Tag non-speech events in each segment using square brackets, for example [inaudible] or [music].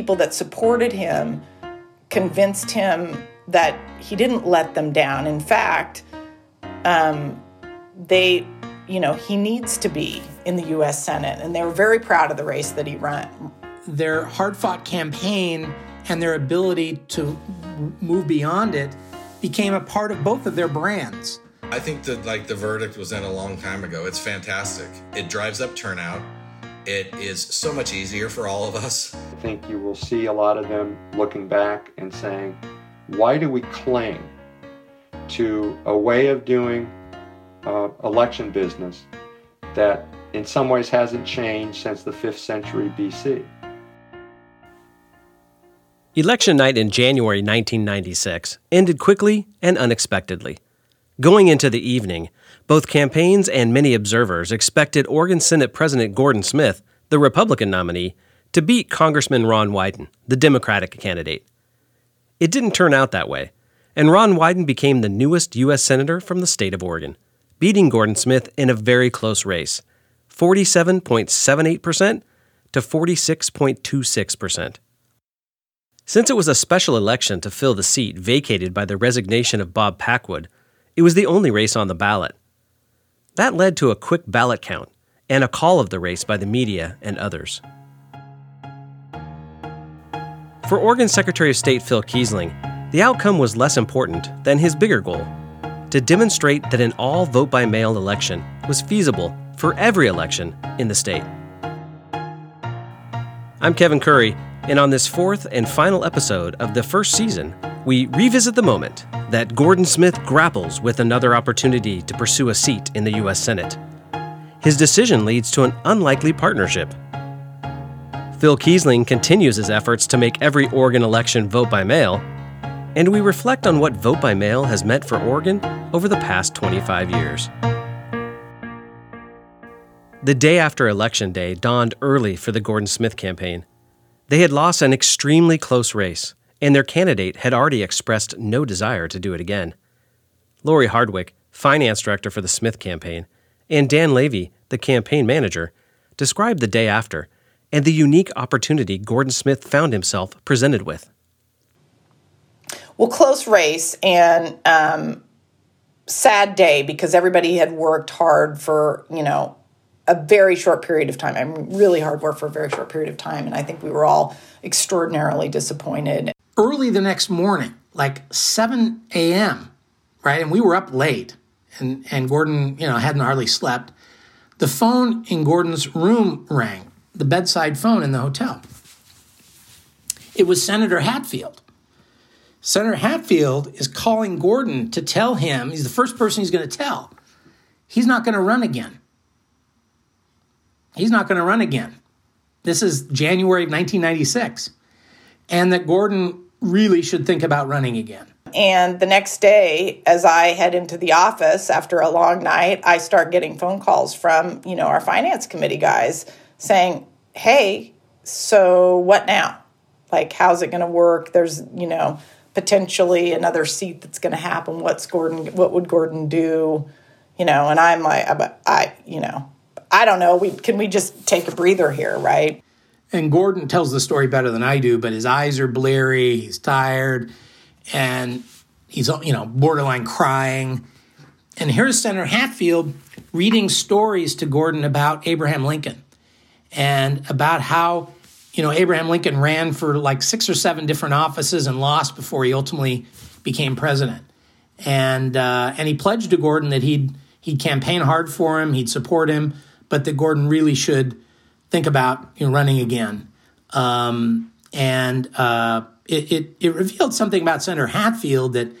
people that supported him convinced him that he didn't let them down. In fact, um, they, you know, he needs to be in the U.S. Senate, and they were very proud of the race that he ran. Their hard fought campaign and their ability to move beyond it became a part of both of their brands. I think that like the verdict was in a long time ago. It's fantastic. It drives up turnout. It is so much easier for all of us. I think you will see a lot of them looking back and saying, why do we cling to a way of doing uh, election business that in some ways hasn't changed since the 5th century BC? Election night in January 1996 ended quickly and unexpectedly. Going into the evening, both campaigns and many observers expected Oregon Senate President Gordon Smith, the Republican nominee, to beat Congressman Ron Wyden, the Democratic candidate. It didn't turn out that way, and Ron Wyden became the newest U.S. Senator from the state of Oregon, beating Gordon Smith in a very close race 47.78% to 46.26%. Since it was a special election to fill the seat vacated by the resignation of Bob Packwood, it was the only race on the ballot. That led to a quick ballot count and a call of the race by the media and others. For Oregon Secretary of State Phil Keisling, the outcome was less important than his bigger goal to demonstrate that an all vote by mail election was feasible for every election in the state. I'm Kevin Curry, and on this fourth and final episode of the first season, we revisit the moment that Gordon Smith grapples with another opportunity to pursue a seat in the U.S. Senate. His decision leads to an unlikely partnership. Phil Keisling continues his efforts to make every Oregon election vote by mail, and we reflect on what vote by mail has meant for Oregon over the past 25 years. The day after Election Day dawned early for the Gordon Smith campaign. They had lost an extremely close race, and their candidate had already expressed no desire to do it again. Lori Hardwick, finance director for the Smith campaign, and Dan Levy, the campaign manager, described the day after and the unique opportunity Gordon Smith found himself presented with. Well, close race and um, sad day because everybody had worked hard for, you know, a very short period of time. I'm really hard work for a very short period of time. And I think we were all extraordinarily disappointed. Early the next morning, like 7 a.m., right? And we were up late and, and Gordon, you know, hadn't hardly slept. The phone in Gordon's room rang, the bedside phone in the hotel. It was Senator Hatfield. Senator Hatfield is calling Gordon to tell him, he's the first person he's going to tell, he's not going to run again. He's not going to run again. This is January of 1996. And that Gordon really should think about running again. And the next day, as I head into the office after a long night, I start getting phone calls from, you know, our finance committee guys saying, Hey, so what now? Like, how's it going to work? There's, you know, potentially another seat that's going to happen. What's Gordon, what would Gordon do? You know, and I'm like, I, you know, I don't know. We can we just take a breather here, right? And Gordon tells the story better than I do, but his eyes are bleary, he's tired, and he's you know borderline crying. And here's Senator Hatfield reading stories to Gordon about Abraham Lincoln and about how you know Abraham Lincoln ran for like six or seven different offices and lost before he ultimately became president. And uh, and he pledged to Gordon that he'd he'd campaign hard for him, he'd support him, but that Gordon really should think about you know, running again. Um, and uh, it, it, it, revealed something about Senator Hatfield that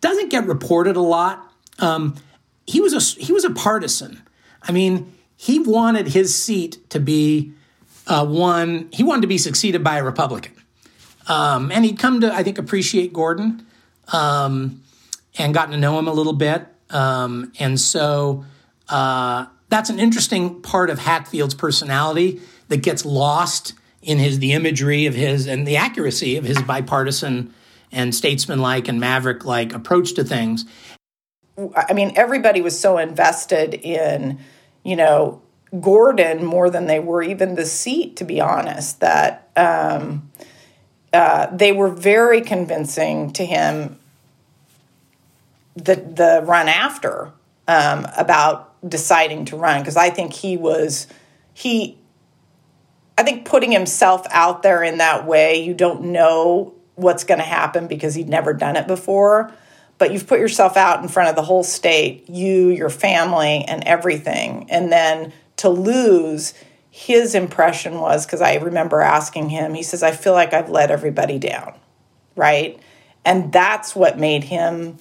doesn't get reported a lot. Um, he was a he was a partisan. I mean, he wanted his seat to be uh, one. He wanted to be succeeded by a Republican, um, and he'd come to I think appreciate Gordon um, and gotten to know him a little bit. Um, and so uh, that's an interesting part of Hatfield's personality that gets lost in his the imagery of his and the accuracy of his bipartisan and statesmanlike and maverick like approach to things. I mean, everybody was so invested in, you know, Gordon more than they were even the seat, to be honest. That um, uh, they were very convincing to him the the run after um, about deciding to run because I think he was he I think putting himself out there in that way you don't know what's going to happen because he'd never done it before. But you've put yourself out in front of the whole state you your family and everything. And then to lose his impression was because I remember asking him he says I feel like I've let everybody down right? And that's what made him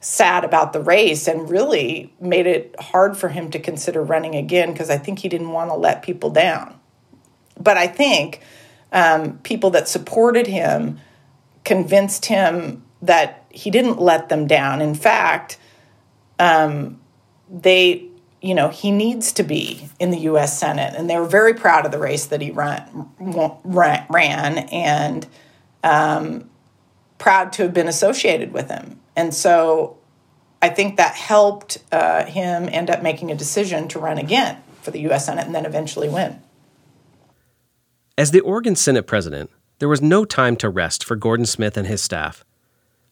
sad about the race and really made it hard for him to consider running again because I think he didn't want to let people down. But I think um, people that supported him convinced him that he didn't let them down. In fact, um, they, you know, he needs to be in the U.S. Senate, and they were very proud of the race that he ran, ran and um, proud to have been associated with him. And so I think that helped uh, him end up making a decision to run again for the U.S. Senate and then eventually win. As the Oregon Senate president, there was no time to rest for Gordon Smith and his staff.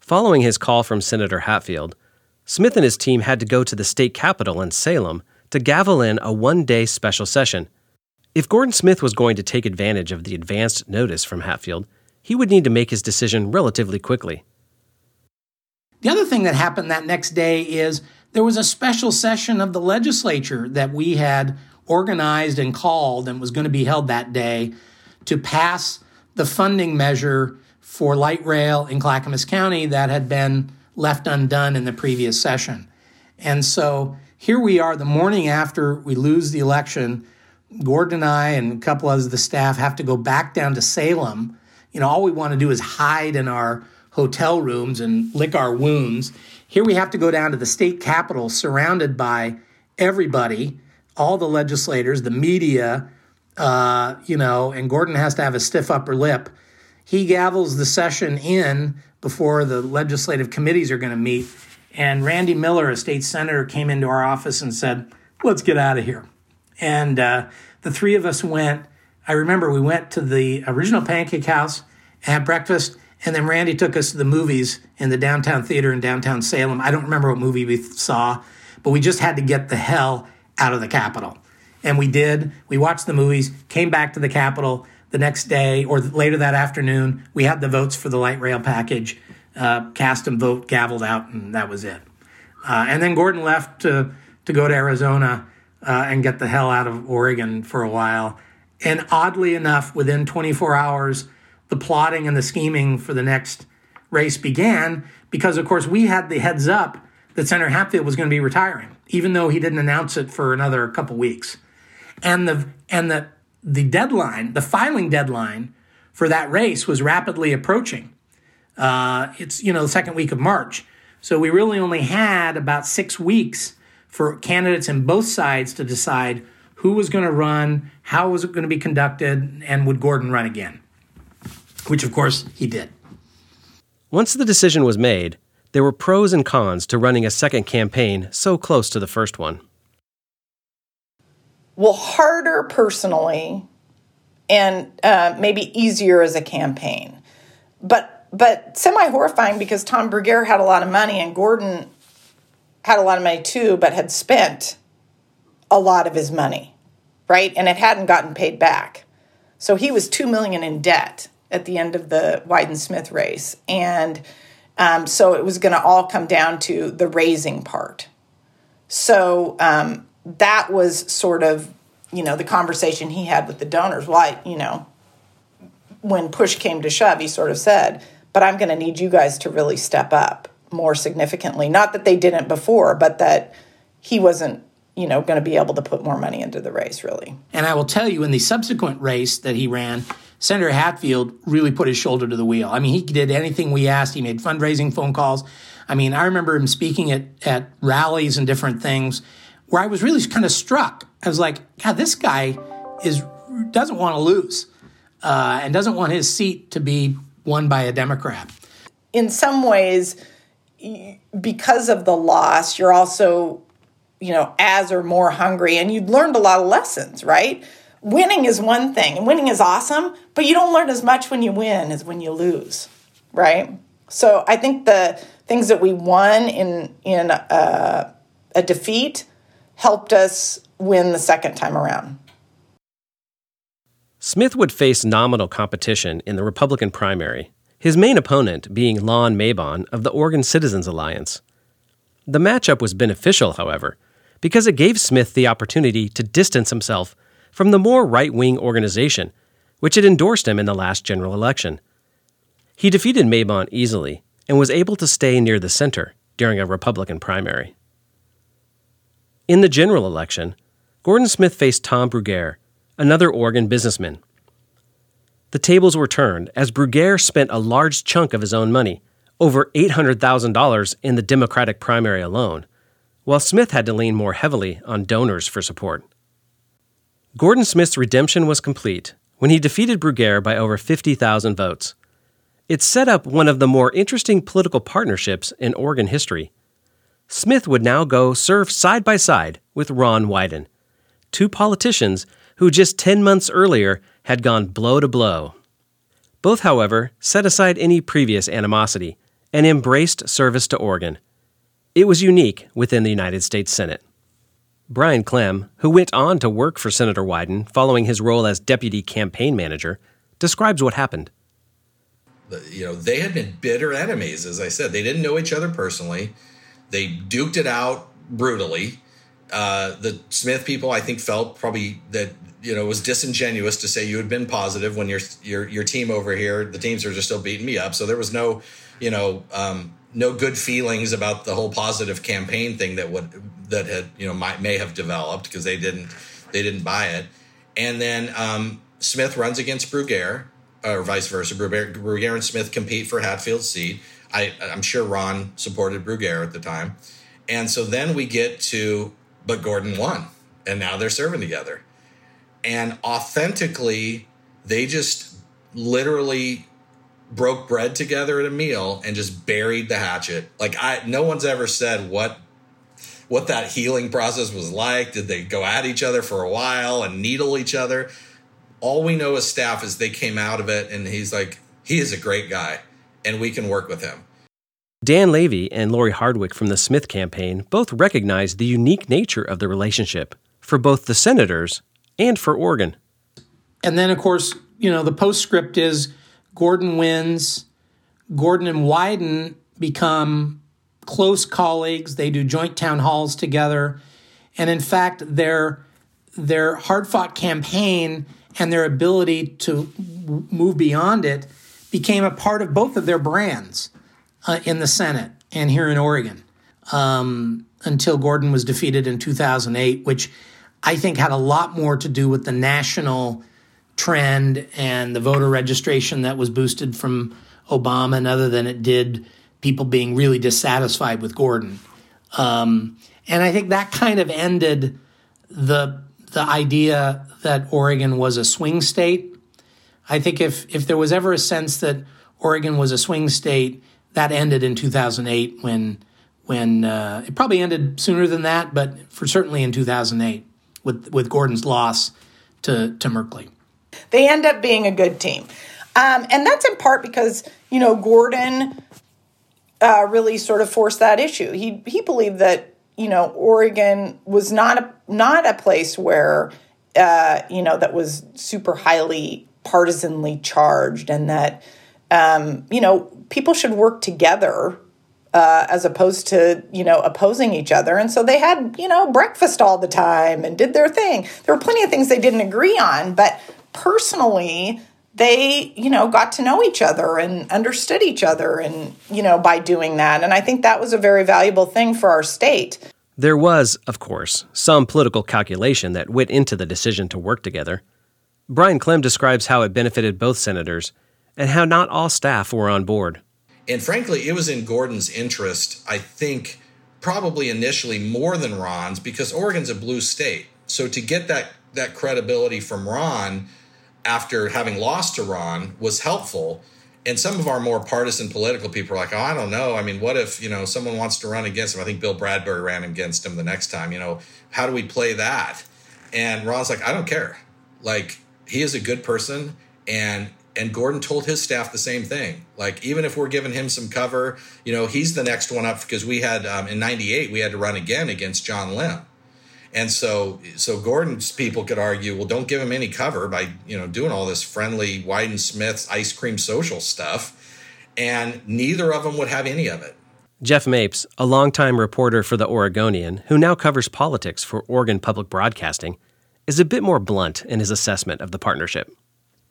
Following his call from Senator Hatfield, Smith and his team had to go to the state capitol in Salem to gavel in a one day special session. If Gordon Smith was going to take advantage of the advanced notice from Hatfield, he would need to make his decision relatively quickly. The other thing that happened that next day is there was a special session of the legislature that we had organized and called and was going to be held that day to pass the funding measure for light rail in Clackamas County that had been left undone in the previous session. And so here we are the morning after we lose the election. Gordon and I and a couple of the staff have to go back down to Salem. You know, all we want to do is hide in our hotel rooms and lick our wounds. Here we have to go down to the state capitol surrounded by everybody, all the legislators, the media, uh, you know, and Gordon has to have a stiff upper lip. He gavels the session in before the legislative committees are going to meet. And Randy Miller, a state senator, came into our office and said, Let's get out of here. And uh, the three of us went. I remember we went to the original Pancake House, had breakfast, and then Randy took us to the movies in the downtown theater in downtown Salem. I don't remember what movie we saw, but we just had to get the hell out of the Capitol. And we did. We watched the movies, came back to the Capitol the next day or later that afternoon. We had the votes for the light rail package, uh, cast and vote, gavelled out, and that was it. Uh, and then Gordon left to, to go to Arizona uh, and get the hell out of Oregon for a while. And oddly enough, within 24 hours, the plotting and the scheming for the next race began because, of course, we had the heads up that Senator Hatfield was going to be retiring, even though he didn't announce it for another couple weeks. And the and the the deadline, the filing deadline for that race was rapidly approaching. Uh, it's you know the second week of March, so we really only had about six weeks for candidates in both sides to decide who was going to run, how was it going to be conducted, and would Gordon run again which of course he did. Once the decision was made, there were pros and cons to running a second campaign so close to the first one. Well, harder personally, and uh, maybe easier as a campaign, but but semi horrifying because Tom Bruggere had a lot of money and Gordon had a lot of money too, but had spent a lot of his money, right? And it hadn't gotten paid back. So he was two million in debt at the end of the Wyden Smith race. And um, so it was going to all come down to the raising part. So um, that was sort of, you know, the conversation he had with the donors. Why, you know, when push came to shove, he sort of said, but I'm going to need you guys to really step up more significantly. Not that they didn't before, but that he wasn't you know going to be able to put more money into the race really and i will tell you in the subsequent race that he ran Senator Hatfield really put his shoulder to the wheel. I mean, he did anything we asked. He made fundraising phone calls. I mean, I remember him speaking at, at rallies and different things where I was really kind of struck. I was like, God, this guy is doesn't want to lose uh, and doesn't want his seat to be won by a Democrat. In some ways, because of the loss, you're also, you know, as or more hungry, and you'd learned a lot of lessons, right? Winning is one thing, and winning is awesome, but you don't learn as much when you win as when you lose, right? So I think the things that we won in in a, a defeat helped us win the second time around. Smith would face nominal competition in the Republican primary, his main opponent being Lon Mabon of the Oregon Citizens Alliance. The matchup was beneficial, however, because it gave Smith the opportunity to distance himself from the more right wing organization, which had endorsed him in the last general election. He defeated Mabon easily and was able to stay near the center during a Republican primary. In the general election, Gordon Smith faced Tom Bruggere, another Oregon businessman. The tables were turned as Bruggere spent a large chunk of his own money, over $800,000 in the Democratic primary alone, while Smith had to lean more heavily on donors for support. Gordon Smith's redemption was complete when he defeated Bruggere by over 50,000 votes. It set up one of the more interesting political partnerships in Oregon history. Smith would now go serve side by side with Ron Wyden, two politicians who just 10 months earlier had gone blow to blow. Both, however, set aside any previous animosity and embraced service to Oregon. It was unique within the United States Senate. Brian Clem, who went on to work for Senator Wyden following his role as deputy campaign manager, describes what happened. You know, they had been bitter enemies, as I said. They didn't know each other personally. They duked it out brutally. Uh, the Smith people, I think, felt probably that you know it was disingenuous to say you had been positive when your your your team over here, the teams are just still beating me up. So there was no, you know, um, no good feelings about the whole positive campaign thing that would that had you know might may have developed because they didn't they didn't buy it. And then um, Smith runs against Bruggere, or vice versa. Bruggere and Smith compete for Hatfield's seat. I, I'm sure Ron supported Bruggere at the time. And so then we get to but Gordon won, and now they're serving together. And authentically, they just literally broke bread together at a meal and just buried the hatchet. Like I, no one's ever said what what that healing process was like. Did they go at each other for a while and needle each other? All we know as staff is they came out of it, and he's like, he is a great guy, and we can work with him. Dan Levy and Lori Hardwick from the Smith campaign both recognized the unique nature of the relationship for both the senators and for Oregon. And then, of course, you know, the postscript is Gordon wins. Gordon and Wyden become close colleagues. They do joint town halls together. And in fact, their, their hard fought campaign and their ability to move beyond it became a part of both of their brands uh, in the Senate and here in Oregon um, until Gordon was defeated in 2008, which I think had a lot more to do with the national trend and the voter registration that was boosted from Obama, and other than it did people being really dissatisfied with Gordon. Um, and I think that kind of ended the the idea that Oregon was a swing state. I think if if there was ever a sense that Oregon was a swing state, that ended in 2008 when when uh, it probably ended sooner than that, but for certainly in 2008 with with Gordon's loss to to Merkley. They end up being a good team, um, and that's in part because you know Gordon uh, really sort of forced that issue. He he believed that you know Oregon was not a not a place where uh, you know that was super highly partisanly charged, and that um, you know people should work together uh, as opposed to you know opposing each other. And so they had you know breakfast all the time and did their thing. There were plenty of things they didn't agree on but personally they you know got to know each other and understood each other and you know by doing that and i think that was a very valuable thing for our state there was of course some political calculation that went into the decision to work together brian clem describes how it benefited both senators and how not all staff were on board. And frankly, it was in Gordon's interest, I think, probably initially more than Ron's, because Oregon's a blue state. So to get that that credibility from Ron after having lost to Ron was helpful. And some of our more partisan political people are like, oh, I don't know. I mean, what if, you know, someone wants to run against him? I think Bill Bradbury ran against him the next time. You know, how do we play that? And Ron's like, I don't care. Like he is a good person, and and Gordon told his staff the same thing. Like even if we're giving him some cover, you know, he's the next one up because we had um, in '98 we had to run again against John Lim. And so, so Gordon's people could argue, well, don't give him any cover by you know doing all this friendly Wyden Smith's ice cream social stuff, and neither of them would have any of it. Jeff Mapes, a longtime reporter for the Oregonian, who now covers politics for Oregon Public Broadcasting, is a bit more blunt in his assessment of the partnership.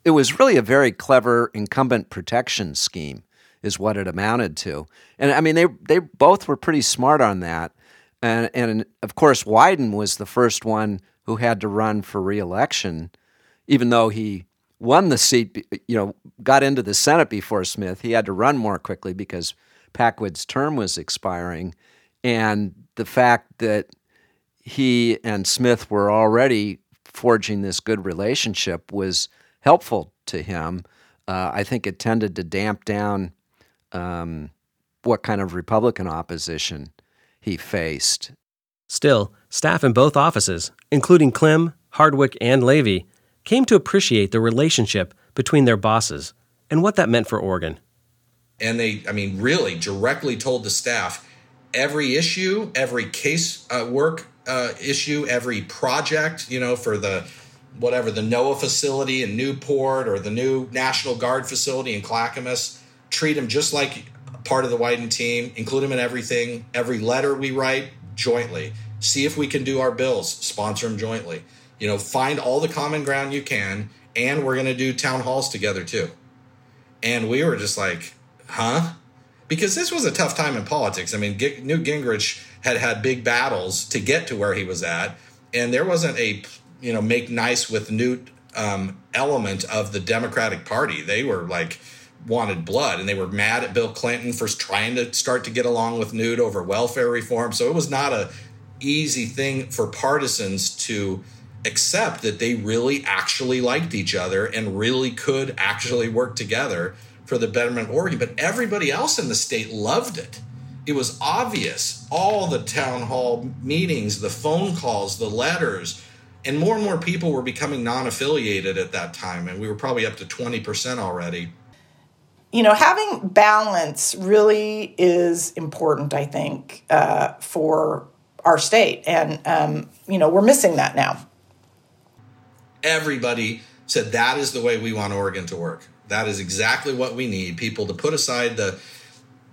It was really a very clever incumbent protection scheme, is what it amounted to. And I mean, they they both were pretty smart on that. And, and of course, Wyden was the first one who had to run for reelection, even though he won the seat, you know, got into the Senate before Smith. He had to run more quickly because Packwood's term was expiring. And the fact that he and Smith were already forging this good relationship was helpful to him. Uh, I think it tended to damp down um, what kind of Republican opposition he faced. Still, staff in both offices, including Clem, Hardwick, and Levy, came to appreciate the relationship between their bosses and what that meant for Oregon. And they, I mean, really directly told the staff every issue, every case uh, work uh, issue, every project, you know, for the whatever the NOAA facility in Newport or the new National Guard facility in Clackamas, treat them just like part of the Wyden team, include them in everything. Every letter we write jointly. See if we can do our bills, sponsor them jointly. You know, find all the common ground you can, and we're going to do town halls together too. And we were just like, huh? Because this was a tough time in politics. I mean, G- Newt Gingrich had had big battles to get to where he was at, and there wasn't a you know make nice with Newt um, element of the Democratic Party. They were like wanted blood and they were mad at Bill Clinton for trying to start to get along with Newt over welfare reform. So it was not a easy thing for partisans to accept that they really actually liked each other and really could actually work together for the betterment of Oregon. But everybody else in the state loved it. It was obvious. All the town hall meetings, the phone calls, the letters, and more and more people were becoming non affiliated at that time. And we were probably up to 20% already you know, having balance really is important, I think, uh, for our state. And, um, you know, we're missing that now. Everybody said that is the way we want Oregon to work. That is exactly what we need people to put aside the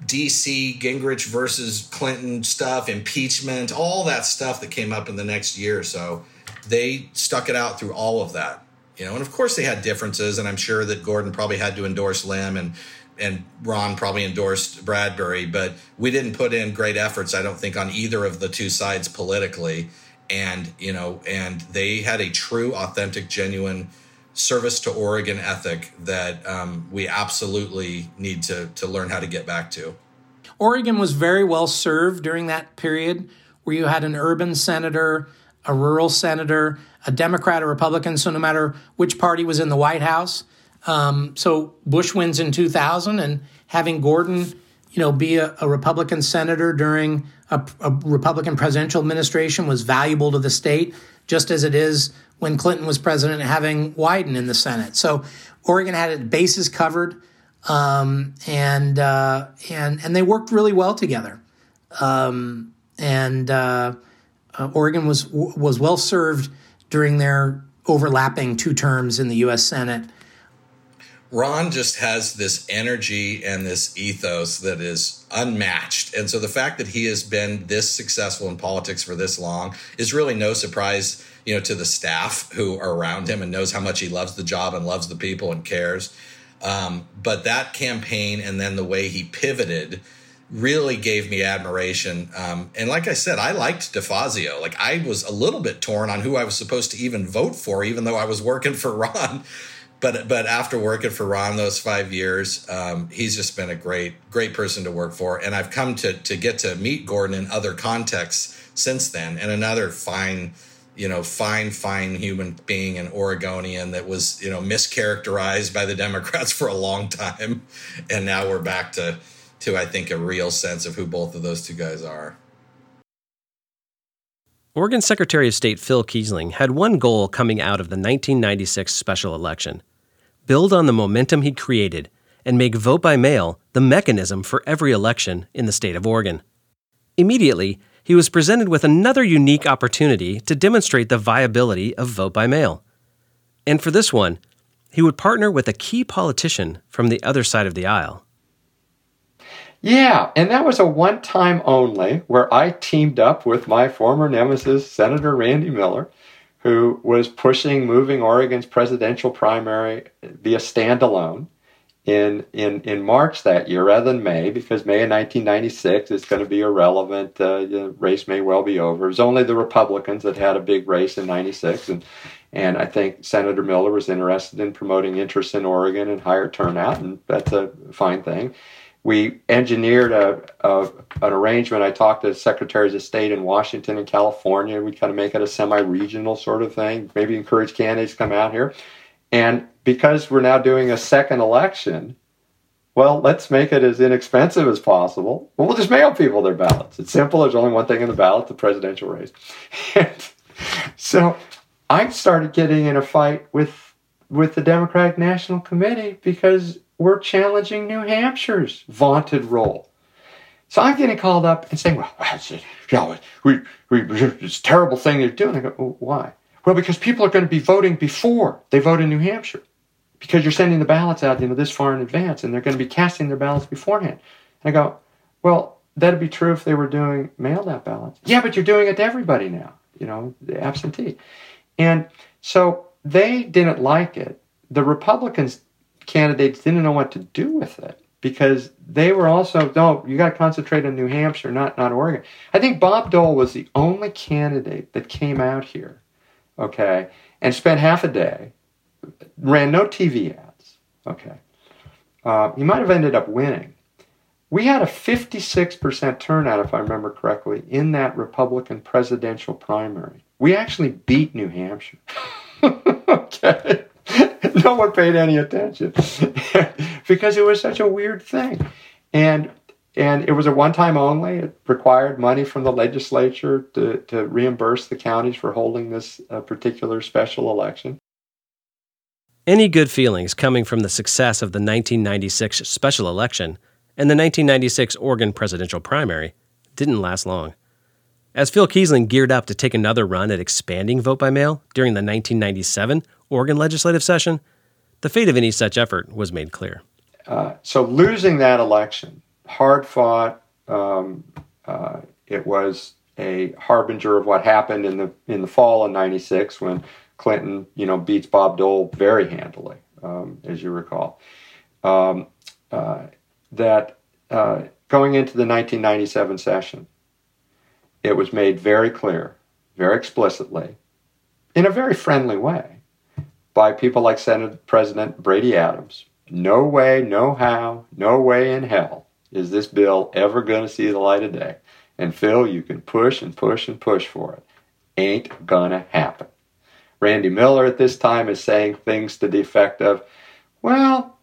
DC Gingrich versus Clinton stuff, impeachment, all that stuff that came up in the next year or so. They stuck it out through all of that you know, and of course they had differences, and I'm sure that Gordon probably had to endorse Lim and and Ron probably endorsed Bradbury, but we didn't put in great efforts, I don't think, on either of the two sides politically. And, you know, and they had a true, authentic, genuine service to Oregon ethic that um, we absolutely need to, to learn how to get back to. Oregon was very well served during that period where you had an urban senator, a rural senator, a Democrat, a Republican. So no matter which party was in the White House, um, so Bush wins in 2000, and having Gordon, you know, be a, a Republican senator during a, a, Republican presidential administration was valuable to the state, just as it is when Clinton was president, having Wyden in the Senate. So Oregon had its bases covered, um, and uh, and and they worked really well together. Um, and uh, uh, Oregon was was well served during their overlapping two terms in the U.S. Senate. Ron just has this energy and this ethos that is unmatched. And so the fact that he has been this successful in politics for this long is really no surprise, you know, to the staff who are around him and knows how much he loves the job and loves the people and cares. Um, but that campaign and then the way he pivoted really gave me admiration. Um, and like I said, I liked DeFazio. Like I was a little bit torn on who I was supposed to even vote for, even though I was working [laughs] for Ron. But but after working for Ron those five years, um, he's just been a great great person to work for. And I've come to to get to meet Gordon in other contexts since then, and another fine you know, fine, fine human being, an Oregonian that was, you know, mischaracterized by the Democrats [laughs] for a long time. And now we're back to to I think a real sense of who both of those two guys are. Oregon Secretary of State Phil Keisling had one goal coming out of the 1996 special election build on the momentum he'd created and make vote by mail the mechanism for every election in the state of Oregon. Immediately, he was presented with another unique opportunity to demonstrate the viability of vote by mail. And for this one, he would partner with a key politician from the other side of the aisle. Yeah, and that was a one time only where I teamed up with my former nemesis, Senator Randy Miller, who was pushing moving Oregon's presidential primary via standalone in, in, in March that year rather than May, because May of 1996 is going to be irrelevant. Uh, the race may well be over. It was only the Republicans that had a big race in 96. And, and I think Senator Miller was interested in promoting interest in Oregon and higher turnout, and that's a fine thing we engineered a, a, an arrangement. I talked to secretaries of state in Washington and California. We kind of make it a semi-regional sort of thing. Maybe encourage candidates to come out here. And because we're now doing a second election, well, let's make it as inexpensive as possible. Well, we'll just mail people their ballots. It's simple. There's only one thing in the ballot: the presidential race. And [laughs] so I started getting in a fight with with the Democratic National Committee because we're challenging New Hampshire's vaunted role. So I'm getting called up and saying, well, we, we, it's a terrible thing they're doing. I go, why? Well, because people are going to be voting before they vote in New Hampshire. Because you're sending the ballots out, you know, this far in advance, and they're going to be casting their ballots beforehand. And I go, well, that'd be true if they were doing mailed out ballots. Yeah, but you're doing it to everybody now, you know, the absentee. And so they didn't like it. The Republicans candidates didn't know what to do with it because they were also no you got to concentrate on new hampshire not not oregon. I think bob dole was the only candidate that came out here okay and spent half a day ran no tv ads okay. Uh, he might have ended up winning. We had a 56% turnout if i remember correctly in that republican presidential primary. We actually beat new hampshire [laughs] okay [laughs] no one paid any attention [laughs] because it was such a weird thing. And and it was a one time only. It required money from the legislature to, to reimburse the counties for holding this uh, particular special election. Any good feelings coming from the success of the 1996 special election and the 1996 Oregon presidential primary didn't last long. As Phil Keisling geared up to take another run at expanding vote by mail during the 1997 Oregon legislative session, the fate of any such effort was made clear. Uh, so, losing that election, hard fought, um, uh, it was a harbinger of what happened in the in the fall of '96 when Clinton, you know, beats Bob Dole very handily, um, as you recall. Um, uh, that uh, going into the 1997 session, it was made very clear, very explicitly, in a very friendly way, by people like Senate President Brady Adams. No way, no how, no way in hell is this bill ever going to see the light of day. And Phil, you can push and push and push for it. Ain't gonna happen. Randy Miller at this time is saying things to the effect of, well,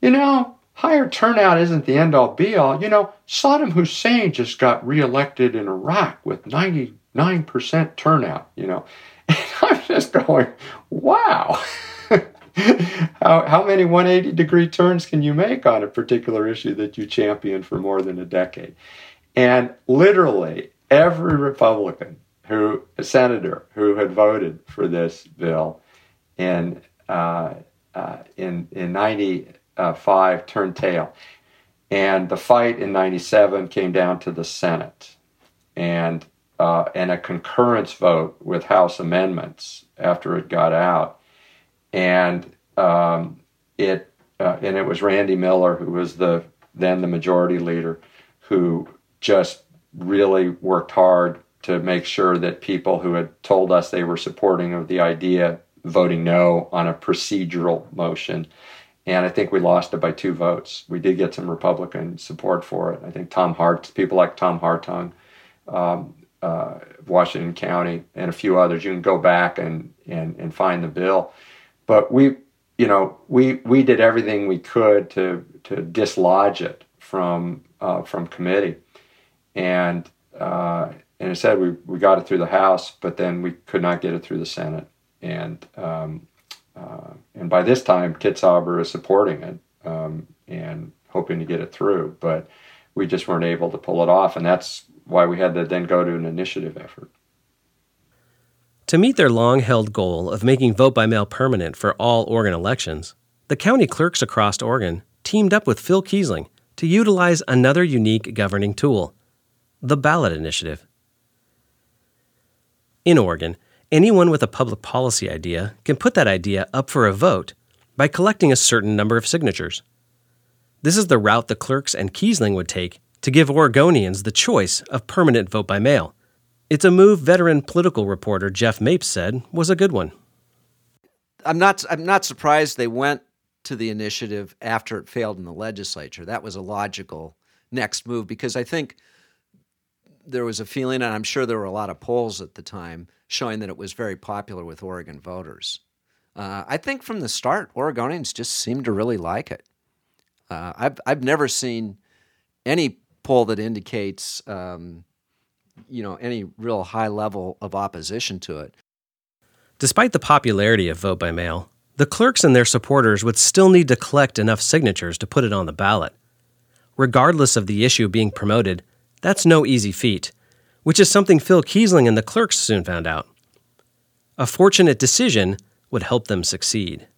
you know, higher turnout isn't the end all be all. You know, Saddam Hussein just got reelected in Iraq with 99% turnout, you know. [laughs] And I'm just going, wow. [laughs] how, how many 180 degree turns can you make on a particular issue that you champion for more than a decade? And literally every Republican who, a senator who had voted for this bill in, uh, uh, in, in 90, uh, 5 turned tail. And the fight in 97 came down to the Senate and, uh, and a concurrence vote with House amendments after it got out. And um, it, uh, and it was Randy Miller, who was the then the majority leader, who just really worked hard to make sure that people who had told us they were supporting of the idea voting no on a procedural motion and I think we lost it by two votes. We did get some Republican support for it. I think Tom Hart, people like Tom Hartung, um, uh, Washington County, and a few others. You can go back and, and and find the bill, but we, you know, we we did everything we could to to dislodge it from uh, from committee, and uh, and said we, we got it through the House, but then we could not get it through the Senate. And um, uh, and by this time, Kitzhaber is supporting it um, and hoping to get it through, but we just weren't able to pull it off, and that's why we had to then go to an initiative effort. To meet their long held goal of making vote by mail permanent for all Oregon elections, the county clerks across Oregon teamed up with Phil Keisling to utilize another unique governing tool the ballot initiative. In Oregon, anyone with a public policy idea can put that idea up for a vote by collecting a certain number of signatures. This is the route the clerks and Keisling would take to give Oregonians the choice of permanent vote by mail. It's a move veteran political reporter Jeff Mapes said was a good one. I'm not I'm not surprised they went to the initiative after it failed in the legislature. That was a logical next move because I think there was a feeling, and I'm sure there were a lot of polls at the time showing that it was very popular with Oregon voters. Uh, I think from the start, Oregonians just seemed to really like it. Uh, I've I've never seen any poll that indicates um, you know any real high level of opposition to it. Despite the popularity of vote by mail, the clerks and their supporters would still need to collect enough signatures to put it on the ballot. Regardless of the issue being promoted, that's no easy feat, which is something Phil Keisling and the clerks soon found out. A fortunate decision would help them succeed.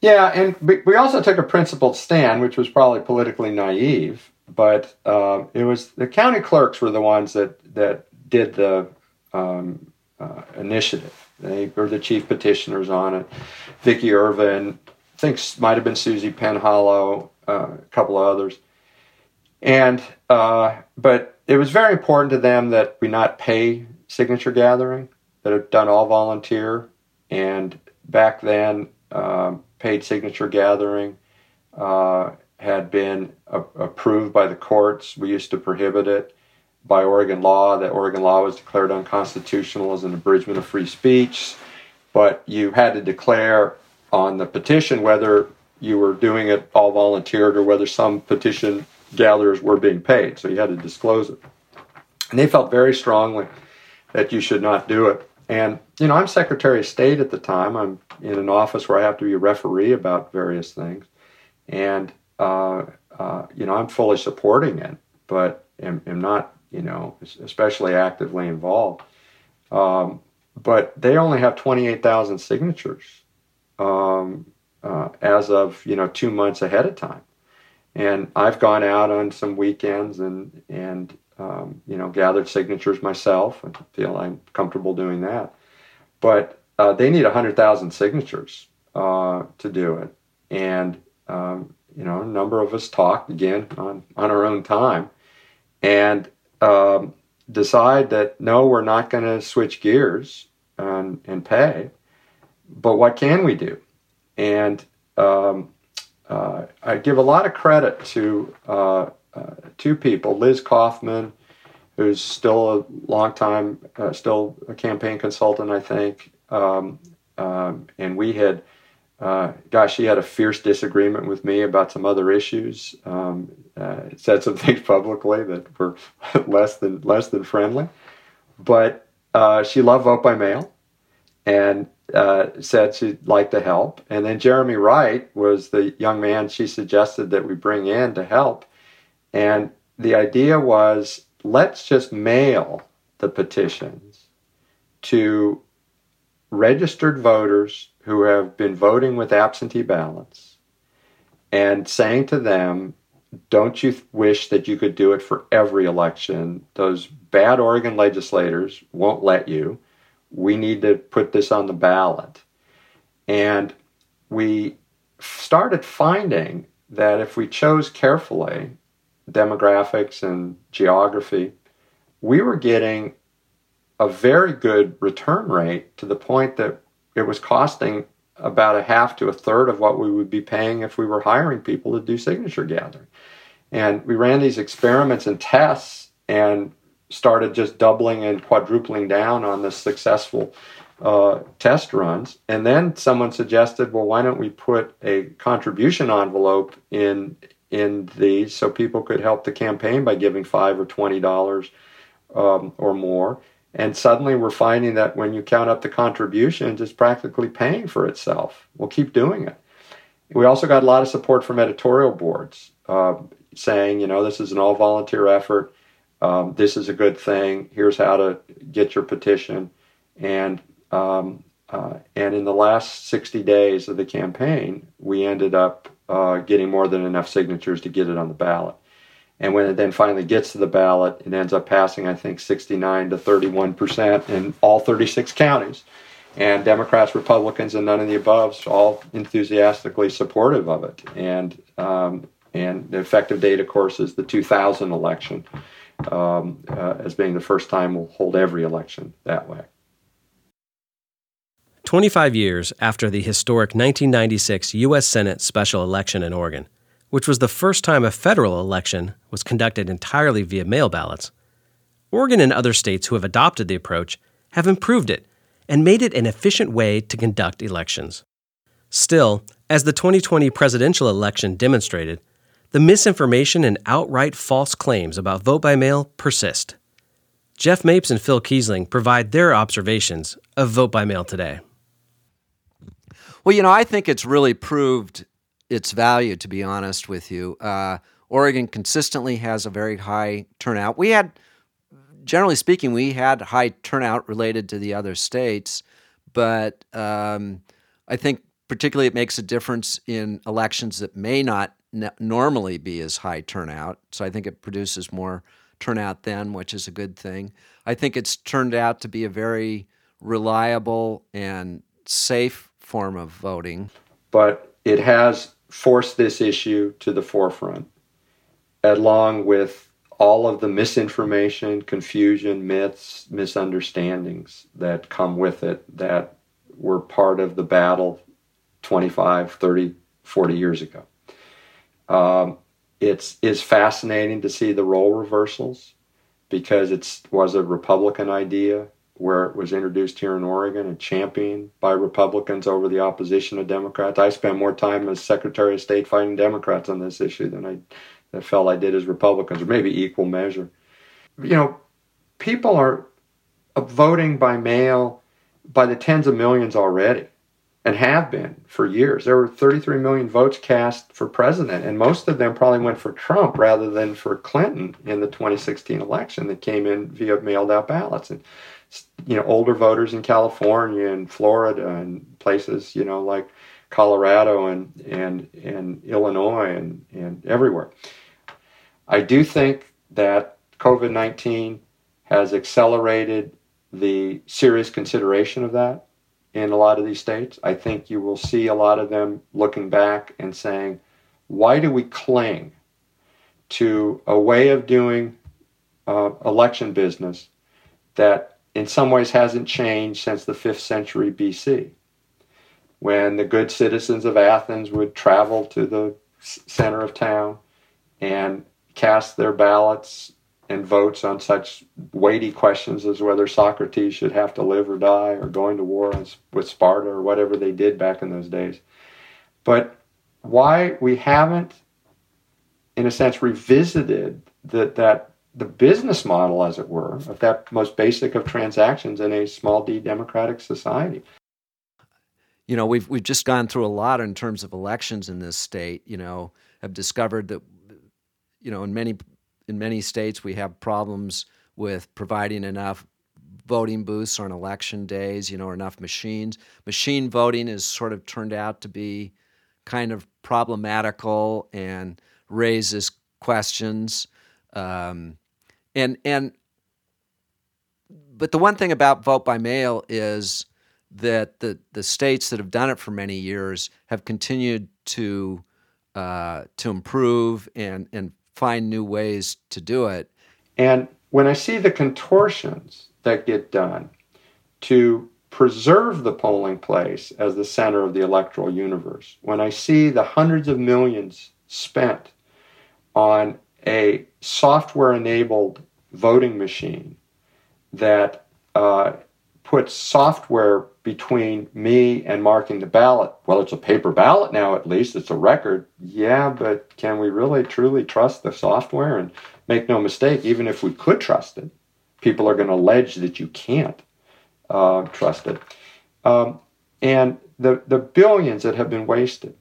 Yeah, and we also took a principled stand, which was probably politically naive, but uh, it was the county clerks were the ones that that did the um, uh, initiative. They were the chief petitioners on it. Vicki Ervin, I think might have been Susie Penhallow, uh, a couple of others. And uh, but it was very important to them that we not pay signature gathering, that it done all volunteer. And back then, uh, paid signature gathering uh, had been a- approved by the courts. We used to prohibit it by Oregon law. That Oregon law was declared unconstitutional as an abridgment of free speech. But you had to declare on the petition whether you were doing it all volunteered or whether some petition gatherers were being paid, so you had to disclose it. And they felt very strongly that you should not do it. And, you know, I'm Secretary of State at the time. I'm in an office where I have to be a referee about various things. And, uh, uh, you know, I'm fully supporting it, but am, am not, you know, especially actively involved. Um, but they only have 28,000 signatures um, uh, as of, you know, two months ahead of time. And I've gone out on some weekends and and um, you know gathered signatures myself. I feel I'm comfortable doing that. But uh, they need hundred thousand signatures uh, to do it, and um, you know a number of us talked again on on our own time, and um, decide that no, we're not going to switch gears and, and pay. But what can we do? And um, uh, I give a lot of credit to uh, uh, two people, Liz Kaufman, who's still a long time, uh, still a campaign consultant, I think. Um, um, and we had, uh, gosh, she had a fierce disagreement with me about some other issues. Um, uh, said some [laughs] things publicly that were [laughs] less than less than friendly, but she loved vote by mail, and uh, said she'd like to help. And then Jeremy Wright was the young man she suggested that we bring in to help. And the idea was let's just mail the petitions to registered voters who have been voting with absentee ballots and saying to them, don't you wish that you could do it for every election? Those bad Oregon legislators won't let you we need to put this on the ballot. And we started finding that if we chose carefully demographics and geography, we were getting a very good return rate to the point that it was costing about a half to a third of what we would be paying if we were hiring people to do signature gathering. And we ran these experiments and tests, and started just doubling and quadrupling down on the successful uh, test runs. And then someone suggested, well, why don't we put a contribution envelope in in these so people could help the campaign by giving five or twenty dollars um, or more. And suddenly we're finding that when you count up the contributions, it's practically paying for itself. We'll keep doing it. We also got a lot of support from editorial boards uh, saying, you know, this is an all volunteer effort. Um, this is a good thing. Here's how to get your petition. And um, uh, and in the last 60 days of the campaign, we ended up uh, getting more than enough signatures to get it on the ballot. And when it then finally gets to the ballot, it ends up passing, I think, 69 to 31 percent in all 36 counties. And Democrats, Republicans, and none of the above all enthusiastically supportive of it. And um, and the effective date, of course, is the 2000 election, um, uh, as being the first time we'll hold every election that way. 25 years after the historic 1996 U.S. Senate special election in Oregon, which was the first time a federal election was conducted entirely via mail ballots, Oregon and other states who have adopted the approach have improved it and made it an efficient way to conduct elections. Still, as the 2020 presidential election demonstrated, the misinformation and outright false claims about vote by mail persist. Jeff Mapes and Phil Keisling provide their observations of vote by mail today. Well, you know, I think it's really proved its value, to be honest with you. Uh, Oregon consistently has a very high turnout. We had, generally speaking, we had high turnout related to the other states, but um, I think particularly it makes a difference in elections that may not normally be as high turnout. So I think it produces more turnout then, which is a good thing. I think it's turned out to be a very reliable and safe form of voting. But it has forced this issue to the forefront, along with all of the misinformation, confusion, myths, misunderstandings that come with it that were part of the battle 25, 30, 40 years ago. Um, it's is fascinating to see the role reversals because it was a Republican idea where it was introduced here in Oregon and championed by Republicans over the opposition of Democrats. I spent more time as Secretary of State fighting Democrats on this issue than I, I felt I did as Republicans, or maybe equal measure. You know, people are voting by mail by the tens of millions already and have been for years. There were 33 million votes cast for president, and most of them probably went for Trump rather than for Clinton in the 2016 election that came in via mailed out ballots. And you know, older voters in California and Florida and places, you know, like Colorado and and and Illinois and and everywhere. I do think that COVID nineteen has accelerated the serious consideration of that in a lot of these states. I think you will see a lot of them looking back and saying, why do we cling to a way of doing uh, election business that in some ways hasn't changed since the 5th century BC, when the good citizens of Athens would travel to the center of town and cast their ballots and votes on such weighty questions as whether Socrates should have to live or die or going to war with Sparta or whatever they did back in those days. But why we haven't, in a sense, revisited that, that the business model, as it were, of that most basic of transactions in a small d democratic society. You know, we've we've just gone through a lot in terms of elections in this state. You know, have discovered that, you know, in many in many states we have problems with providing enough voting booths on election days. You know, or enough machines. Machine voting has sort of turned out to be kind of problematical and raises questions. Um, and and but the one thing about vote by mail is that the the states that have done it for many years have continued to uh, to improve and and find new ways to do it. And when I see the contortions that get done to preserve the polling place as the center of the electoral universe, when I see the hundreds of millions spent on a software enabled voting machine that uh, puts software between me and marking the ballot. Well, it's a paper ballot now, at least. It's a record. Yeah, but can we really truly trust the software? And make no mistake, even if we could trust it, people are going to allege that you can't uh, trust it. Um, and the, the billions that have been wasted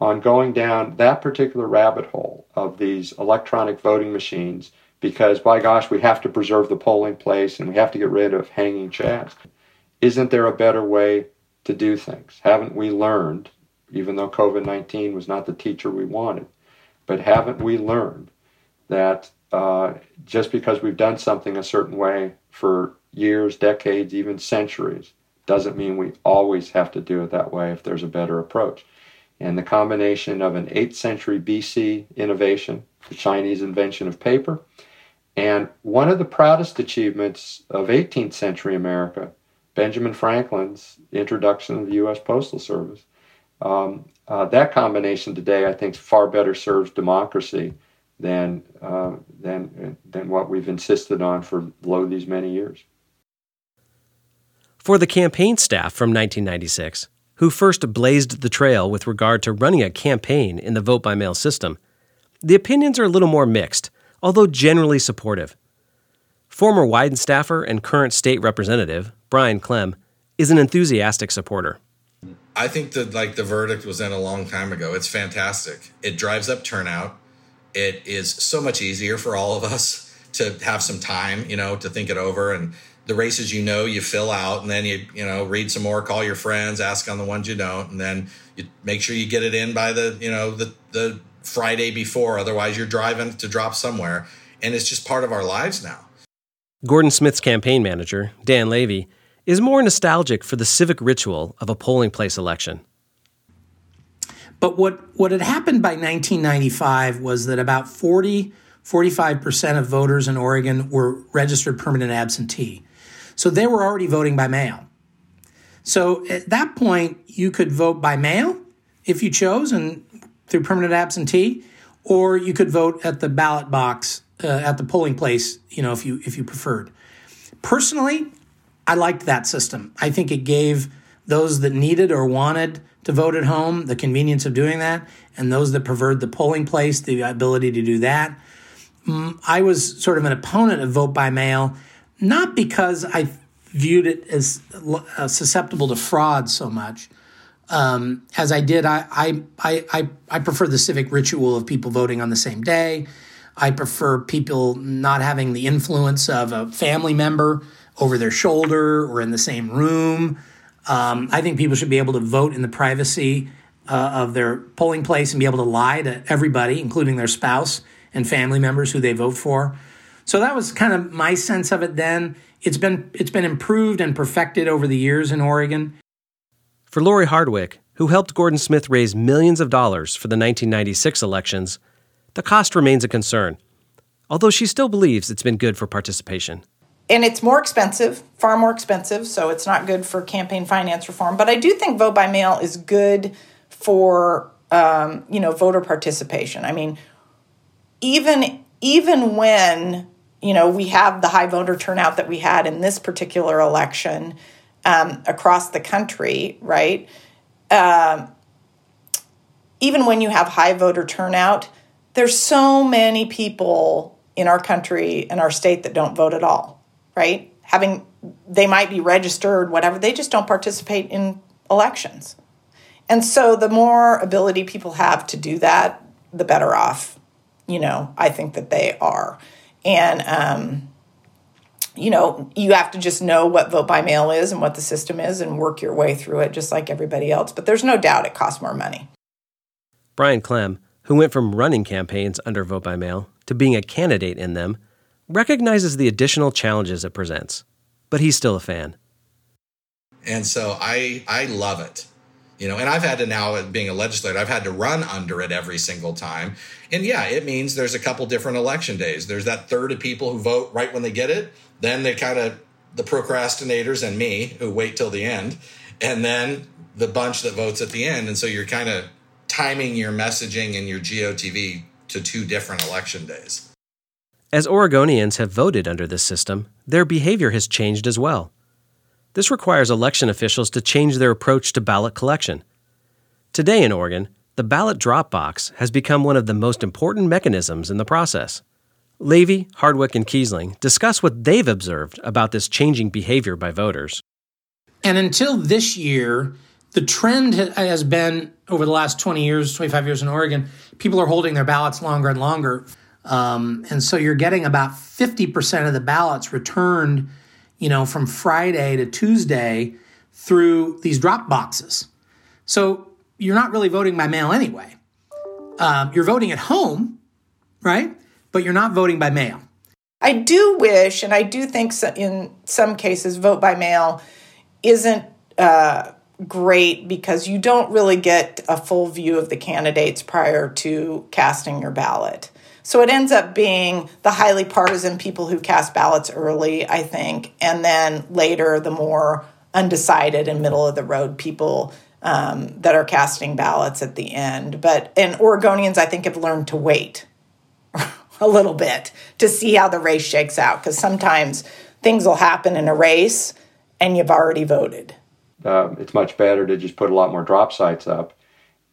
on going down that particular rabbit hole of these electronic voting machines because, by gosh, we have to preserve the polling place and we have to get rid of hanging chads. Isn't there a better way to do things? Haven't we learned, even though COVID 19 was not the teacher we wanted, but haven't we learned that uh, just because we've done something a certain way for years, decades, even centuries, doesn't mean we always have to do it that way if there's a better approach. And the combination of an 8th century BC innovation, the Chinese invention of paper, and one of the proudest achievements of 18th century America, Benjamin Franklin's introduction of the U.S. Postal Service, um, uh, that combination today, I think, far better serves democracy than, uh, than, than what we've insisted on for lo these many years. For the campaign staff from 1996, who first blazed the trail with regard to running a campaign in the vote by mail system, the opinions are a little more mixed, although generally supportive. Former Wyden staffer and current state representative, Brian Clem, is an enthusiastic supporter. I think that like the verdict was in a long time ago. It's fantastic. It drives up turnout. It is so much easier for all of us [laughs] to have some time, you know, to think it over and the races you know you fill out and then you you know read some more call your friends ask on the ones you don't and then you make sure you get it in by the you know the the friday before otherwise you're driving to drop somewhere and it's just part of our lives now gordon smith's campaign manager dan levy is more nostalgic for the civic ritual of a polling place election but what what had happened by 1995 was that about 40 45% of voters in Oregon were registered permanent absentee. So they were already voting by mail. So at that point, you could vote by mail if you chose and through permanent absentee, or you could vote at the ballot box uh, at the polling place, you know, if you if you preferred. Personally, I liked that system. I think it gave those that needed or wanted to vote at home the convenience of doing that, and those that preferred the polling place the ability to do that. Mm, I was sort of an opponent of vote by mail not because I viewed it as uh, susceptible to fraud so much um, as I did. I, I, I, I prefer the civic ritual of people voting on the same day. I prefer people not having the influence of a family member over their shoulder or in the same room. Um, I think people should be able to vote in the privacy uh, of their polling place and be able to lie to everybody, including their spouse and family members who they vote for. So that was kind of my sense of it then. It's been it's been improved and perfected over the years in Oregon. For Lori Hardwick, who helped Gordon Smith raise millions of dollars for the 1996 elections, the cost remains a concern, although she still believes it's been good for participation. And it's more expensive, far more expensive, so it's not good for campaign finance reform. But I do think vote by mail is good for um, you know voter participation. I mean, even even when you know, we have the high voter turnout that we had in this particular election um, across the country, right? Um, even when you have high voter turnout, there's so many people in our country and our state that don't vote at all, right? Having they might be registered, whatever, they just don't participate in elections. And so the more ability people have to do that, the better off, you know, I think that they are. And, um, you know, you have to just know what vote by mail is and what the system is and work your way through it just like everybody else. But there's no doubt it costs more money. Brian Clem, who went from running campaigns under vote by mail to being a candidate in them, recognizes the additional challenges it presents, but he's still a fan. And so I I love it you know and i've had to now being a legislator i've had to run under it every single time. And yeah it means there's a couple different election days. There's that third of people who vote right when they get it. Then they kind of the procrastinators and me who wait till the end. And then the bunch that votes at the end. And so you're kind of timing your messaging and your gotv to two different election days as oregonians have voted under this system their behavior has changed as well this requires election officials to change their approach to ballot collection. Today in Oregon, the ballot drop box has become one of the most important mechanisms in the process. Levy, Hardwick, and Keisling discuss what they've observed about this changing behavior by voters. And until this year, the trend has been over the last 20 years, 25 years in Oregon, people are holding their ballots longer and longer. Um, and so you're getting about 50% of the ballots returned, you know, from Friday to Tuesday through these drop boxes. So you're not really voting by mail anyway. Um, you're voting at home, right? But you're not voting by mail. I do wish, and I do think in some cases, vote by mail isn't uh, great because you don't really get a full view of the candidates prior to casting your ballot. So it ends up being the highly partisan people who cast ballots early, I think, and then later the more undecided and middle of the road people um, that are casting ballots at the end. But and Oregonians, I think, have learned to wait [laughs] a little bit to see how the race shakes out because sometimes things will happen in a race and you've already voted. Uh, it's much better to just put a lot more drop sites up.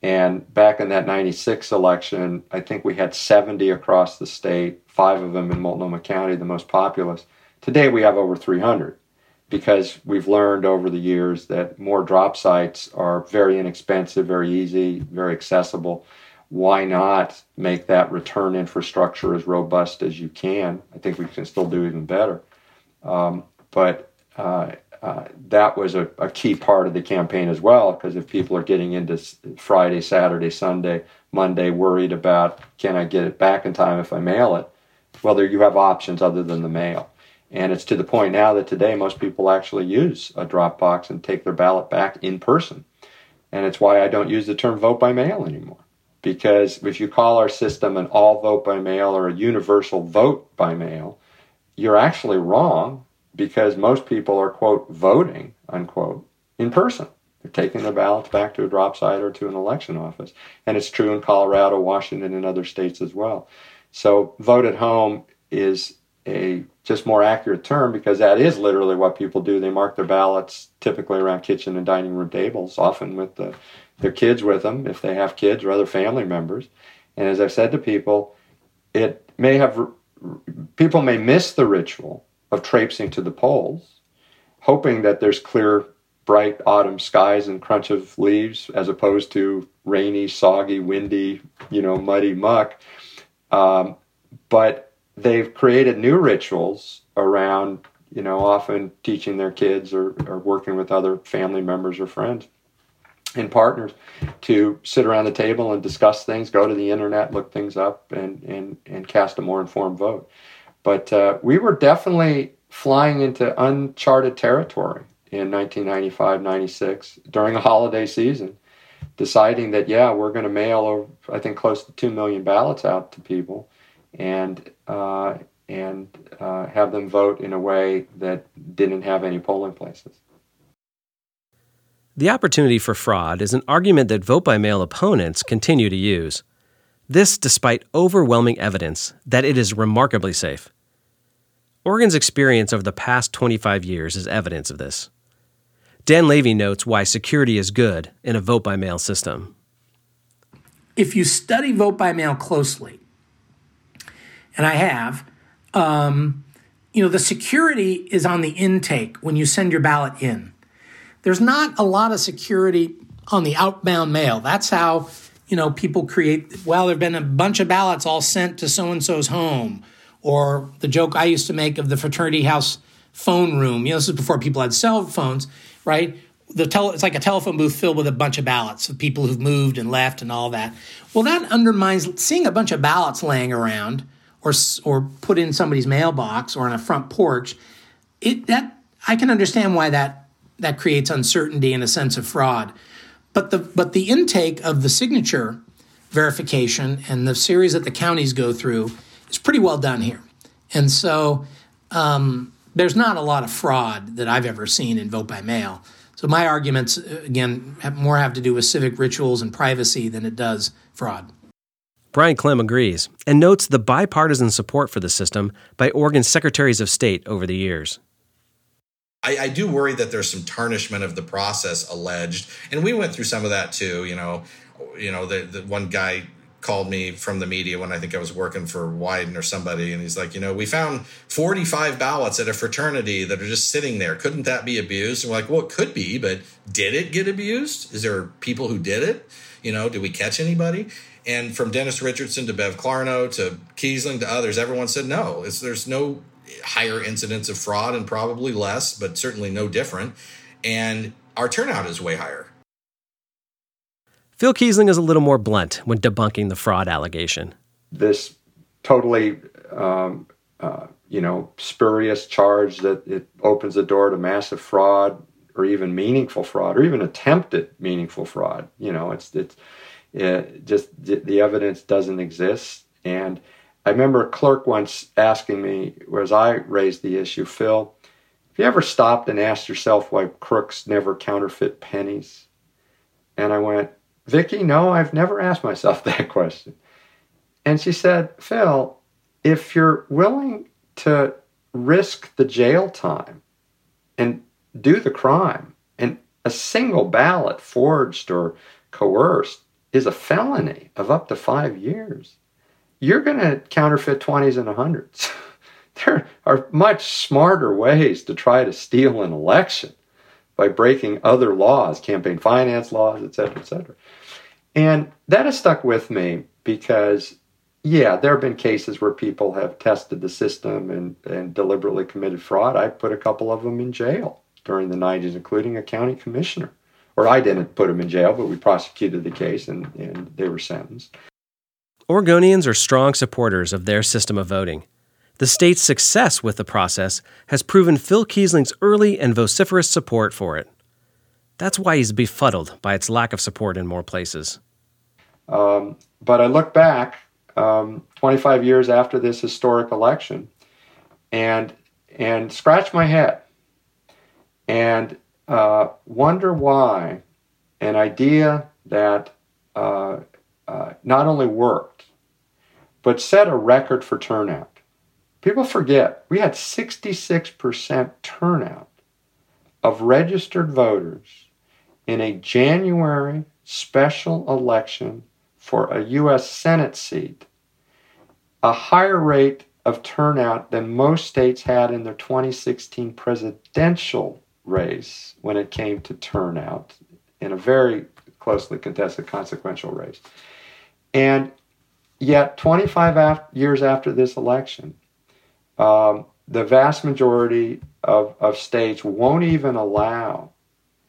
And back in that 96 election, I think we had 70 across the state, five of them in Multnomah County, the most populous. Today we have over 300 because we've learned over the years that more drop sites are very inexpensive, very easy, very accessible. Why not make that return infrastructure as robust as you can? I think we can still do even better. Um, but uh, uh, that was a, a, key part of the campaign as well, because if people are getting into Friday, Saturday, Sunday, Monday, worried about can I get it back in time if I mail it, well, there you have options other than the mail. And it's to the point now that today most people actually use a Dropbox and take their ballot back in person. And it's why I don't use the term vote by mail anymore. Because if you call our system an all vote by mail or a universal vote by mail, you're actually wrong because most people are, quote, voting, unquote, in person. They're taking their ballots back to a drop site or to an election office. And it's true in Colorado, Washington, and other states as well. So vote at home is a just more accurate term because that is literally what people do. They mark their ballots typically around kitchen and dining room tables, often with the, their kids with them if they have kids or other family members. And as I've said to people, it may have people may miss the ritual of traipsing to the polls, hoping that there's clear, bright autumn skies and crunch of leaves as opposed to rainy, soggy, windy, you know, muddy muck. Um, but they've created new rituals around, you know, often teaching their kids or, or working with other family members or friends and partners to sit around the table and discuss things, go to the internet, look things up, and and and cast a more informed vote. But uh, we were definitely flying into uncharted territory in 1995, 96 during a holiday season, deciding that yeah, we're going to mail, I think, close to two million ballots out to people, and uh, and uh, have them vote in a way that didn't have any polling places. The opportunity for fraud is an argument that vote by mail opponents continue to use. This despite overwhelming evidence that it is remarkably safe. Oregon's experience over the past 25 years is evidence of this. Dan Levy notes why security is good in a vote by mail system. If you study vote by mail closely, and I have, um, you know, the security is on the intake when you send your ballot in. There's not a lot of security on the outbound mail. That's how, you know, people create, well, there have been a bunch of ballots all sent to so and so's home. Or the joke I used to make of the fraternity house phone room. You know, this is before people had cell phones, right? The tele- it's like a telephone booth filled with a bunch of ballots of people who've moved and left and all that. Well, that undermines seeing a bunch of ballots laying around or or put in somebody's mailbox or on a front porch, it that I can understand why that that creates uncertainty and a sense of fraud. But the but the intake of the signature verification and the series that the counties go through is pretty well done here, and so um, there's not a lot of fraud that I've ever seen in vote by mail. So my arguments again have more have to do with civic rituals and privacy than it does fraud. Brian Clem agrees and notes the bipartisan support for the system by Oregon's secretaries of state over the years. I, I, do worry that there's some tarnishment of the process alleged, and we went through some of that too. You know, you know, the, the one guy called me from the media when I think I was working for Wyden or somebody, and he's like, you know, we found 45 ballots at a fraternity that are just sitting there. Couldn't that be abused? And we're like, well, it could be, but did it get abused? Is there people who did it? You know, did we catch anybody? And from Dennis Richardson to Bev Clarno to Keisling to others, everyone said no. It's, there's no higher incidence of fraud and probably less, but certainly no different. And our turnout is way higher. Phil Keisling is a little more blunt when debunking the fraud allegation. This totally, um, uh, you know, spurious charge that it opens the door to massive fraud or even meaningful fraud or even attempted meaningful fraud. You know, it's it's it just the evidence doesn't exist. And I remember a clerk once asking me, as I raised the issue, Phil, have you ever stopped and asked yourself why crooks never counterfeit pennies? And I went, Vicki, no, I've never asked myself [laughs] that question. And she said, Phil, if you're willing to risk the jail time and do the crime, and a single ballot forged or coerced is a felony of up to five years, you're going to counterfeit 20s and 100s. [laughs] there are much smarter ways to try to steal an election by breaking other laws, campaign finance laws, et cetera, et cetera. And that has stuck with me because, yeah, there have been cases where people have tested the system and, and deliberately committed fraud. I put a couple of them in jail during the 90s, including a county commissioner. Or I didn't put them in jail, but we prosecuted the case and, and they were sentenced. Oregonians are strong supporters of their system of voting. The state's success with the process has proven Phil Keisling's early and vociferous support for it. That's why he's befuddled by its lack of support in more places. Um, but I look back um, 25 years after this historic election and and scratch my head and uh, wonder why an idea that uh, uh, not only worked but set a record for turnout People forget we had 66% turnout of registered voters in a January special election for a U.S. Senate seat, a higher rate of turnout than most states had in their 2016 presidential race when it came to turnout in a very closely contested consequential race. And yet, 25 years after this election, um, the vast majority of, of states won't even allow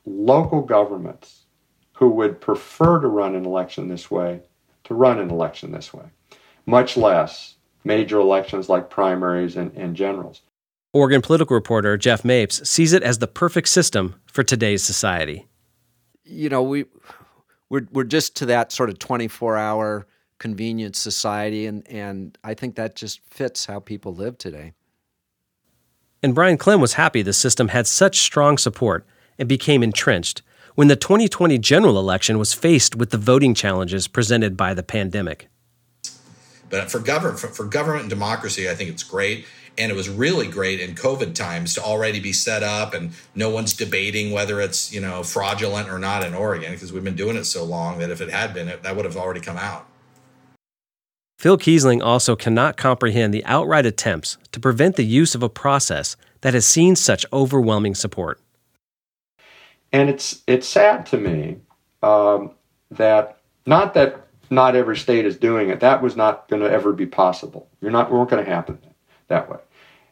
local governments who would prefer to run an election this way to run an election this way, much less major elections like primaries and, and generals. Oregon political reporter Jeff Mapes sees it as the perfect system for today's society. You know, we we're we're just to that sort of 24-hour convenience society, and, and I think that just fits how people live today. And Brian Clem was happy the system had such strong support and became entrenched when the 2020 general election was faced with the voting challenges presented by the pandemic. But for government, for, for government and democracy, I think it's great and it was really great in covid times to already be set up and no one's debating whether it's you know fraudulent or not in oregon because we've been doing it so long that if it had been it, that would have already come out Phil Keisling also cannot comprehend the outright attempts to prevent the use of a process that has seen such overwhelming support. And it's it's sad to me um, that not that not every state is doing it. That was not going to ever be possible. You're not weren't going to happen that way.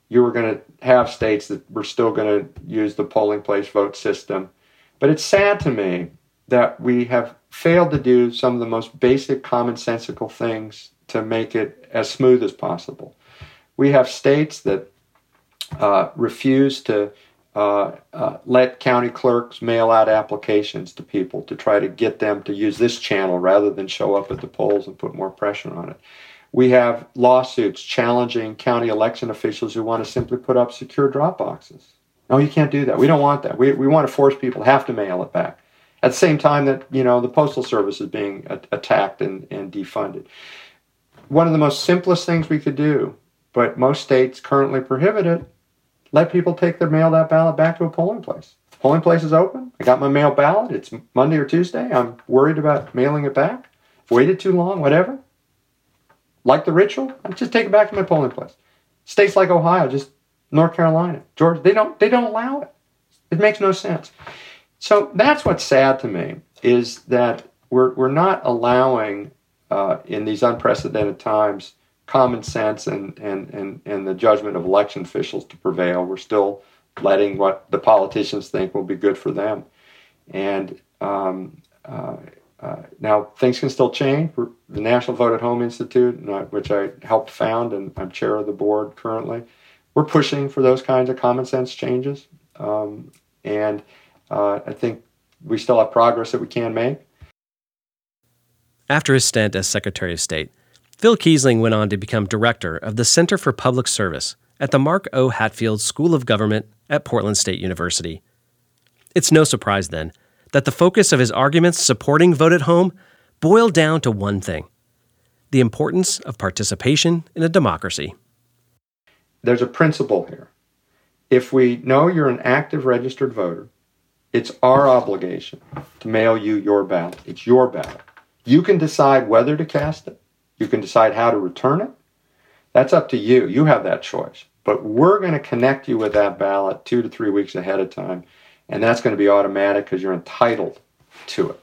You were going to have states that were still going to use the polling place vote system. But it's sad to me that we have failed to do some of the most basic commonsensical things to make it as smooth as possible. We have states that uh, refuse to uh, uh, let county clerks mail out applications to people to try to get them to use this channel rather than show up at the polls and put more pressure on it. We have lawsuits challenging county election officials who want to simply put up secure drop boxes. No, you can't do that. We don't want that. We, we want to force people to have to mail it back. At the same time that, you know, the Postal Service is being a- attacked and, and defunded one of the most simplest things we could do, but most states currently prohibit it. Let people take their mailed out ballot back to a polling place. Polling place is open. I got my mail ballot. It's Monday or Tuesday. I'm worried about mailing it back. Waited too long, whatever. Like the ritual, I just take it back to my polling place. States like Ohio, just North Carolina, Georgia, they don't they don't allow it. It makes no sense. So that's what's sad to me is that we're we're not allowing uh, in these unprecedented times common sense and, and, and, and the judgment of election officials to prevail. We're still letting what the politicians think will be good for them. And um, uh, uh, now things can still change. The National Vote at Home Institute, which I helped found and I'm chair of the board currently, we're pushing for those kinds of common sense changes. Um, and uh, I think we still have progress that we can make. After his stint as Secretary of State, Phil Keisling went on to become director of the Center for Public Service at the Mark O. Hatfield School of Government at Portland State University. It's no surprise, then, that the focus of his arguments supporting vote at home boiled down to one thing the importance of participation in a democracy. There's a principle here. If we know you're an active registered voter, it's our obligation to mail you your ballot. It's your ballot. You can decide whether to cast it, you can decide how to return it. That's up to you. You have that choice. But we're going to connect you with that ballot two to three weeks ahead of time. And that's going to be automatic because you're entitled to it.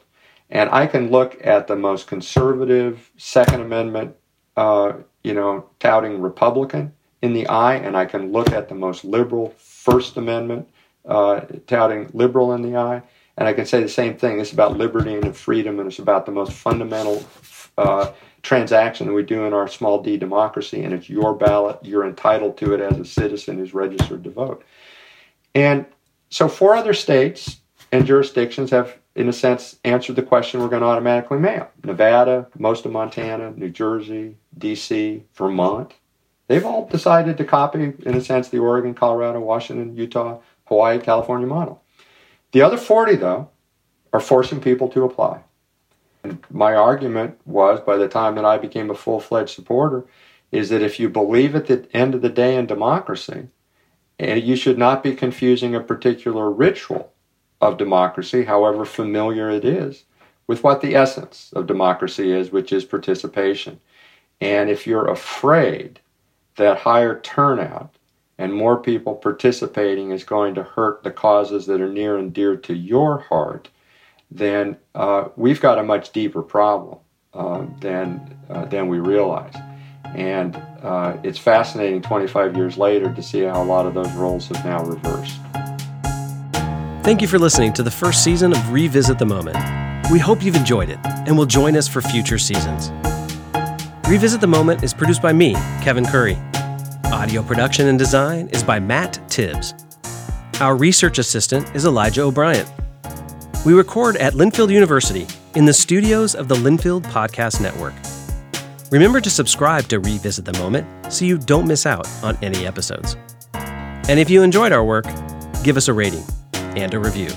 And I can look at the most conservative Second Amendment, uh, you know, touting Republican in the eye, and I can look at the most liberal First Amendment, uh, touting liberal in the eye, and I can say the same thing. It's about liberty and freedom, and it's about the most fundamental uh, transaction that we do in our small d democracy, and it's your ballot. You're entitled to it as a citizen who's registered to vote. And so, four other states and jurisdictions have, in a sense, answered the question we're going to automatically mail Nevada, most of Montana, New Jersey, D.C., Vermont. They've all decided to copy, in a sense, the Oregon, Colorado, Washington, Utah, Hawaii, California model. The other 40, though, are forcing people to apply. And my argument was, by the time that I became a full fledged supporter, is that if you believe at the end of the day in democracy, eh, you should not be confusing a particular ritual of democracy, however familiar it is, with what the essence of democracy is, which is participation. And if you're afraid that higher turnout and more people participating is going to hurt the causes that are near and dear to your heart, then uh, we've got a much deeper problem uh, than, uh, than we realize. And uh, it's fascinating 25 years later to see how a lot of those roles have now reversed. Thank you for listening to the first season of Revisit the Moment. We hope you've enjoyed it and will join us for future seasons. Revisit the Moment is produced by me, Kevin Curry. Audio production and design is by Matt Tibbs. Our research assistant is Elijah O'Brien. We record at Linfield University in the studios of the Linfield Podcast Network. Remember to subscribe to Revisit the Moment so you don't miss out on any episodes. And if you enjoyed our work, give us a rating and a review.